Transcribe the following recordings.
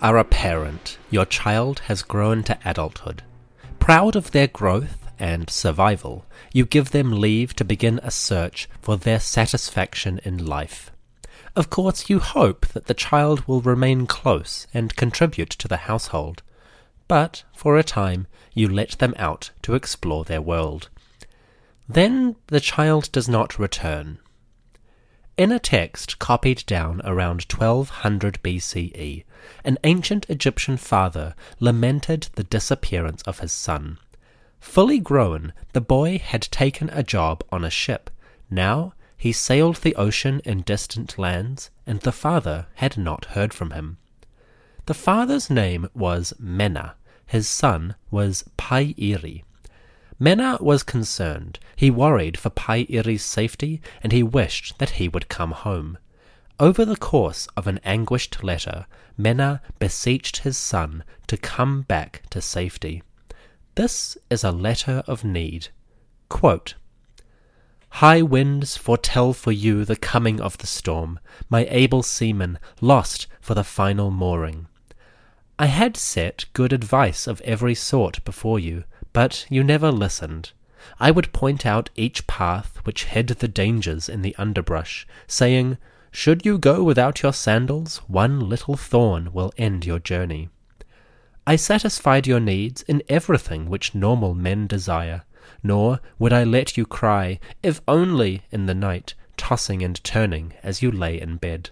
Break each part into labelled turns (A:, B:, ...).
A: Are a parent. Your child has grown to adulthood. Proud of their growth and survival, you give them leave to begin a search for their satisfaction in life. Of course, you hope that the child will remain close and contribute to the household. But, for a time, you let them out to explore their world. Then the child does not return. In a text copied down around 1200 BCE, an ancient Egyptian father lamented the disappearance of his son. Fully grown, the boy had taken a job on a ship. Now he sailed the ocean in distant lands, and the father had not heard from him. The father's name was Menna, his son was Pai-Iri. Menna was concerned. He worried for Pai-Iri's safety, and he wished that he would come home. Over the course of an anguished letter, Menna beseeched his son to come back to safety. This is a letter of need. Quote, High winds foretell for you the coming of the storm, my able seaman lost for the final mooring. I had set good advice of every sort before you, but you never listened. I would point out each path which hid the dangers in the underbrush, saying, Should you go without your sandals, one little thorn will end your journey. I satisfied your needs in everything which normal men desire, nor would I let you cry, if only in the night, tossing and turning as you lay in bed.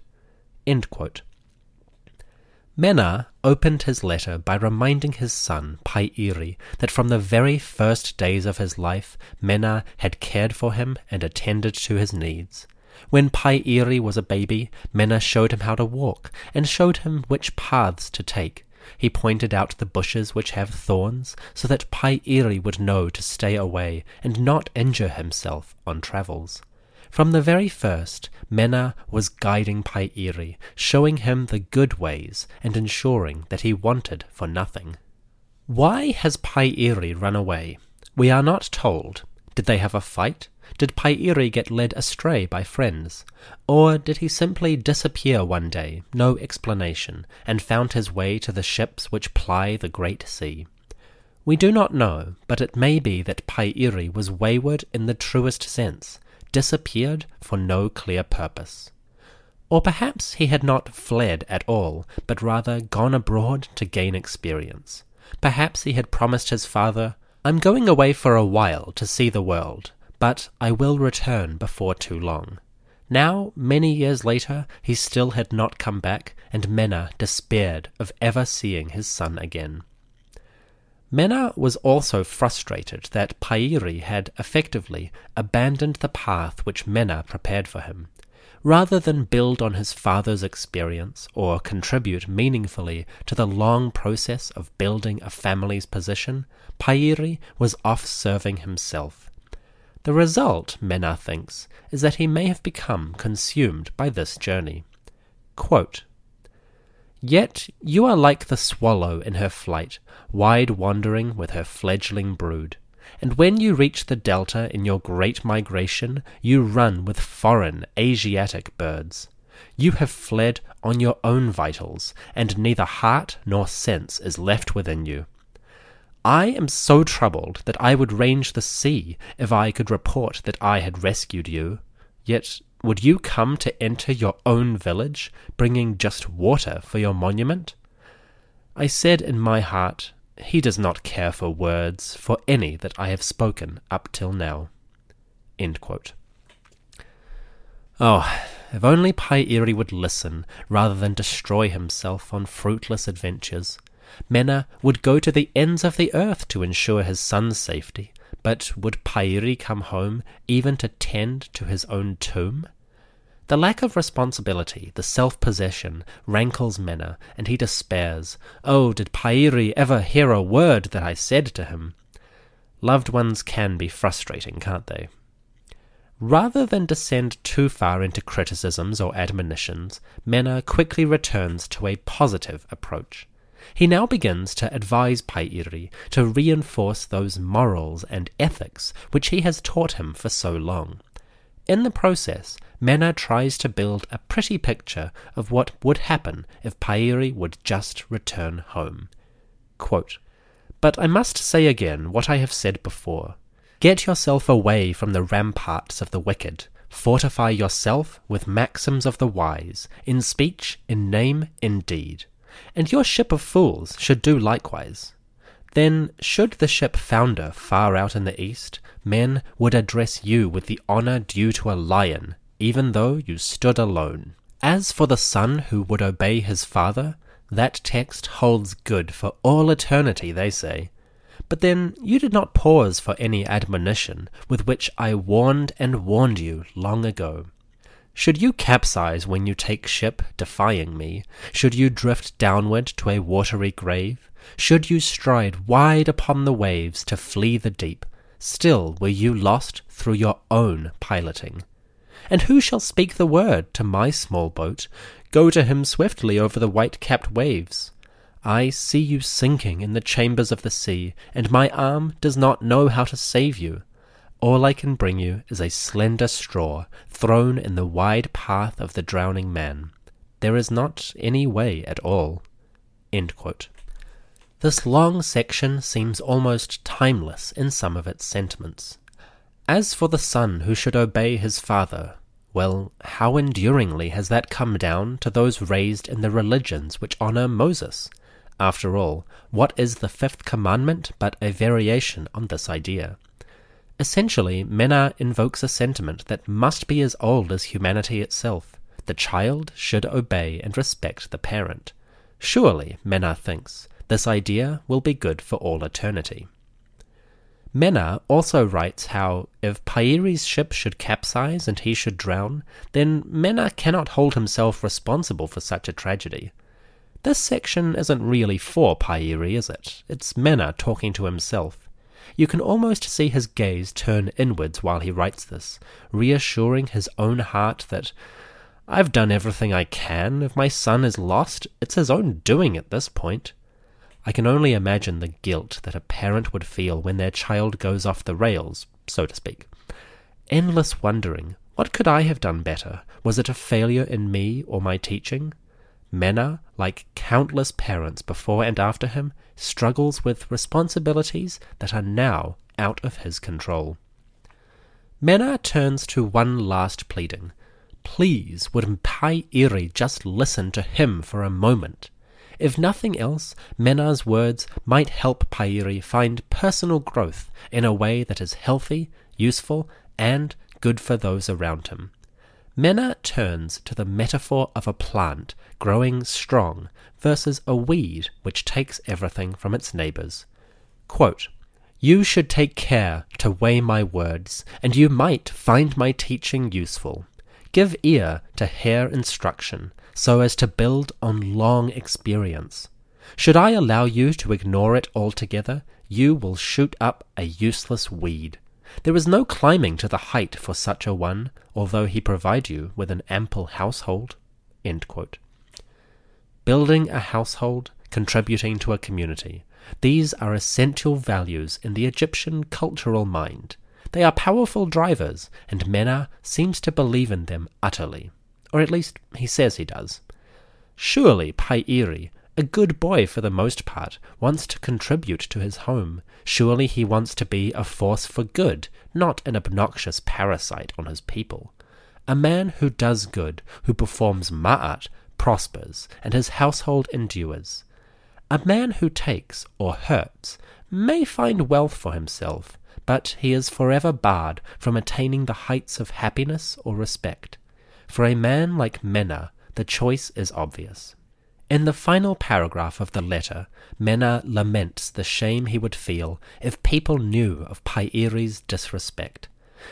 A: Menna opened his letter by reminding his son, Pai-Iri, that from the very first days of his life, Menna had cared for him and attended to his needs. When Pai-Iri was a baby, Menna showed him how to walk, and showed him which paths to take. He pointed out the bushes which have thorns, so that Pai-Iri would know to stay away, and not injure himself on travels. From the very first, Menna was guiding Pai-Iri, showing him the good ways and ensuring that he wanted for nothing. Why has Pai-Iri run away? We are not told. Did they have a fight? Did Pai-Iri get led astray by friends? Or did he simply disappear one day, no explanation, and found his way to the ships which ply the great sea? We do not know, but it may be that Pai-Iri was wayward in the truest sense, disappeared for no clear purpose. Or perhaps he had not fled at all, but rather gone abroad to gain experience. Perhaps he had promised his father, I'm going away for a while to see the world, but I will return before too long. Now, many years later, he still had not come back, and Menna despaired of ever seeing his son again. Menna was also frustrated that Pai-Iri had effectively abandoned the path which Menna prepared for him. Rather than build on his father's experience or contribute meaningfully to the long process of building a family's position, Pai-Iri was off serving himself. The result, Menna thinks, is that he may have become consumed by this journey. Quote, Yet you are like the swallow in her flight, wide wandering with her fledgling brood. And when you reach the delta in your great migration, you run with foreign Asiatic birds. You have fled on your own vitals, and neither heart nor sense is left within you. I am so troubled that I would range the sea if I could report that I had rescued you. Yet would you come to enter your own village, bringing just water for your monument? I said in my heart, he does not care for words, for any that I have spoken up till now. Oh, if only Pairi would listen rather than destroy himself on fruitless adventures. Menna would go to the ends of the earth to ensure his son's safety, but would Pairi come home even to tend to his own tomb? The lack of responsibility, the self possession, rankles Menna, and he despairs. Oh, did Pairi ever hear a word that I said to him? Loved ones can be frustrating, can't they? Rather than descend too far into criticisms or admonitions, Menna quickly returns to a positive approach. He now begins to advise Pairi to reinforce those morals and ethics which he has taught him for so long. In the process, Menna tries to build a pretty picture of what would happen if Pairi would just return home. Quote, but I must say again what I have said before. Get yourself away from the ramparts of the wicked. Fortify yourself with maxims of the wise, in speech, in name, in deed. And your ship of fools should do likewise. Then, should the ship founder far out in the east, men would address you with the honour due to a lion, even though you stood alone. As for the son who would obey his father, that text holds good for all eternity, they say. But then you did not pause for any admonition with which I warned and warned you long ago. Should you capsize when you take ship, defying me? Should you drift downward to a watery grave? Should you stride wide upon the waves to flee the deep? Still were you lost through your own piloting. And who shall speak the word to my small boat? Go to him swiftly over the white capped waves. I see you sinking in the chambers of the sea, and my arm does not know how to save you. All I can bring you is a slender straw thrown in the wide path of the drowning man. There is not any way at all. This long section seems almost timeless in some of its sentiments. As for the son who should obey his father, well, how enduringly has that come down to those raised in the religions which honor Moses? After all, what is the fifth commandment but a variation on this idea? Essentially, Menna invokes a sentiment that must be as old as humanity itself. The child should obey and respect the parent. Surely, Menna thinks, this idea will be good for all eternity. Menna also writes how if Pairi's ship should capsize and he should drown, then Menna cannot hold himself responsible for such a tragedy. This section isn't really for Pairi, is it? It's Menna talking to himself. You can almost see his gaze turn inwards while he writes this, reassuring his own heart that I've done everything I can. If my son is lost, it's his own doing at this point. I can only imagine the guilt that a parent would feel when their child goes off the rails, so to speak. Endless wondering, what could I have done better? Was it a failure in me or my teaching? Menna, like countless parents before and after him, struggles with responsibilities that are now out of his control. Menna turns to one last pleading. Please, would Mpai Iri just listen to him for a moment? If nothing else, Menna's words might help Pairi find personal growth in a way that is healthy, useful, and good for those around him. Menna turns to the metaphor of a plant growing strong versus a weed which takes everything from its neighbors. Quote, you should take care to weigh my words, and you might find my teaching useful. Give ear to hair instruction, so as to build on long experience. Should I allow you to ignore it altogether, you will shoot up a useless weed. There is no climbing to the height for such a one, although he provide you with an ample household. Building a household, contributing to a community. These are essential values in the Egyptian cultural mind. They are powerful drivers, and Menna seems to believe in them utterly. Or at least he says he does. Surely Pairi a good boy for the most part, wants to contribute to his home. Surely he wants to be a force for good, not an obnoxious parasite on his people. A man who does good, who performs ma'at, prospers, and his household endures. A man who takes or hurts may find wealth for himself, but he is forever barred from attaining the heights of happiness or respect. For a man like Menna, the choice is obvious. In the final paragraph of the letter, Menna laments the shame he would feel if people knew of Pairi's disrespect.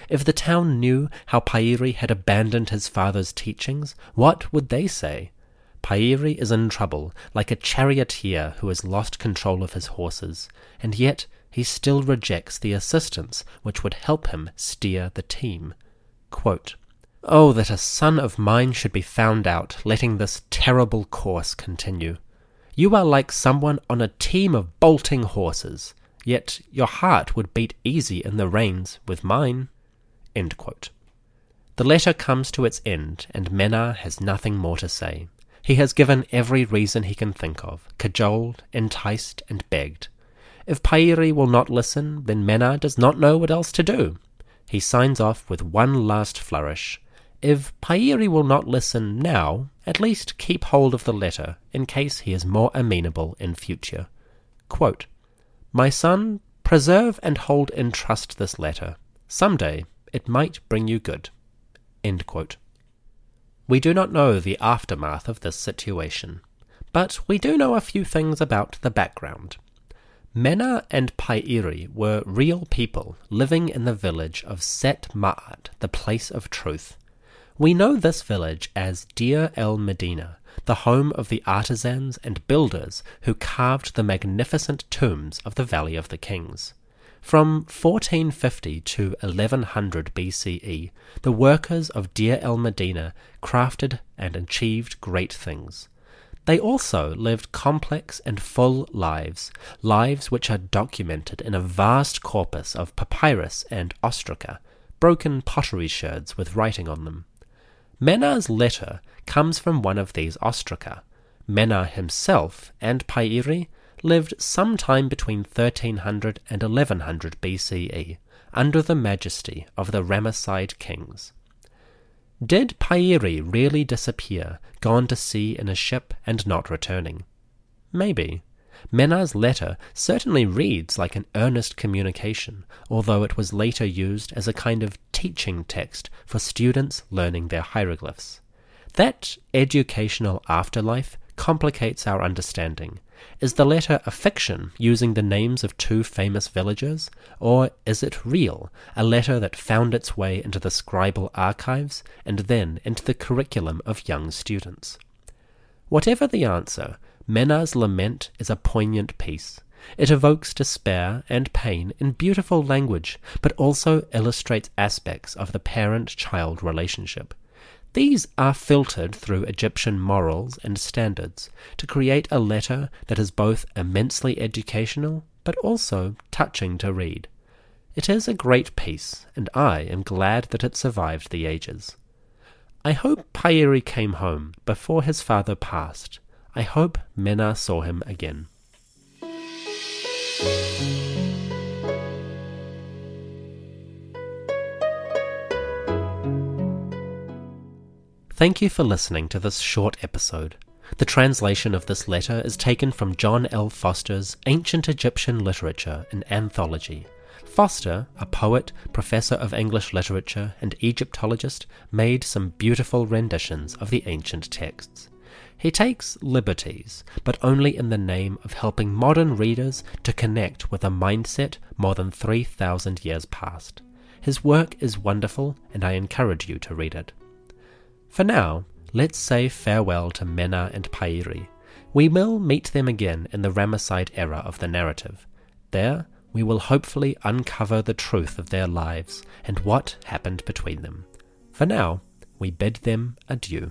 A: If the town knew how Pairi had abandoned his father's teachings, what would they say? Pairi is in trouble, like a charioteer who has lost control of his horses, and yet he still rejects the assistance which would help him steer the team. Quote, Oh, that a son of mine should be found out, letting this terrible course continue. You are like someone on a team of bolting horses, yet your heart would beat easy in the reins with mine. The letter comes to its end, and Menna has nothing more to say. He has given every reason he can think of, cajoled, enticed, and begged. If Pairi will not listen, then Menna does not know what else to do. He signs off with one last flourish. If Pairi will not listen now, at least keep hold of the letter in case he is more amenable in future. Quote, My son, preserve and hold in trust this letter. Some day it might bring you good. We do not know the aftermath of this situation, but we do know a few things about the background. Menna and Pairi were real people living in the village of Set Ma'at, the place of truth. We know this village as Deir el Medina, the home of the artisans and builders who carved the magnificent tombs of the Valley of the Kings. From 1450 to 1100 BCE, the workers of Deir el Medina crafted and achieved great things. They also lived complex and full lives, lives which are documented in a vast corpus of papyrus and ostraca, broken pottery sherds with writing on them. Menna's letter comes from one of these ostraca. Menna himself and Pairi lived sometime between 1300 and 1100 BCE under the majesty of the Ramesside kings. Did Pairi really disappear, gone to sea in a ship and not returning? Maybe. Menna's letter certainly reads like an earnest communication, although it was later used as a kind of teaching text for students learning their hieroglyphs. That educational afterlife complicates our understanding, is the letter a fiction using the names of two famous villagers, or is it real, a letter that found its way into the scribal archives and then into the curriculum of young students? Whatever the answer, Menna's lament is a poignant piece. It evokes despair and pain in beautiful language, but also illustrates aspects of the parent child relationship. These are filtered through Egyptian morals and standards to create a letter that is both immensely educational but also touching to read. It is a great piece, and I am glad that it survived the ages. I hope Pairi came home before his father passed. I hope Menna saw him again. Thank you for listening to this short episode. The translation of this letter is taken from John L. Foster's Ancient Egyptian Literature and Anthology. Foster, a poet, professor of English literature, and Egyptologist, made some beautiful renditions of the ancient texts. He takes liberties, but only in the name of helping modern readers to connect with a mindset more than 3,000 years past. His work is wonderful, and I encourage you to read it. For now, let's say farewell to Menna and Pairi. We will meet them again in the Ramesside era of the narrative. There, we will hopefully uncover the truth of their lives and what happened between them. For now, we bid them adieu.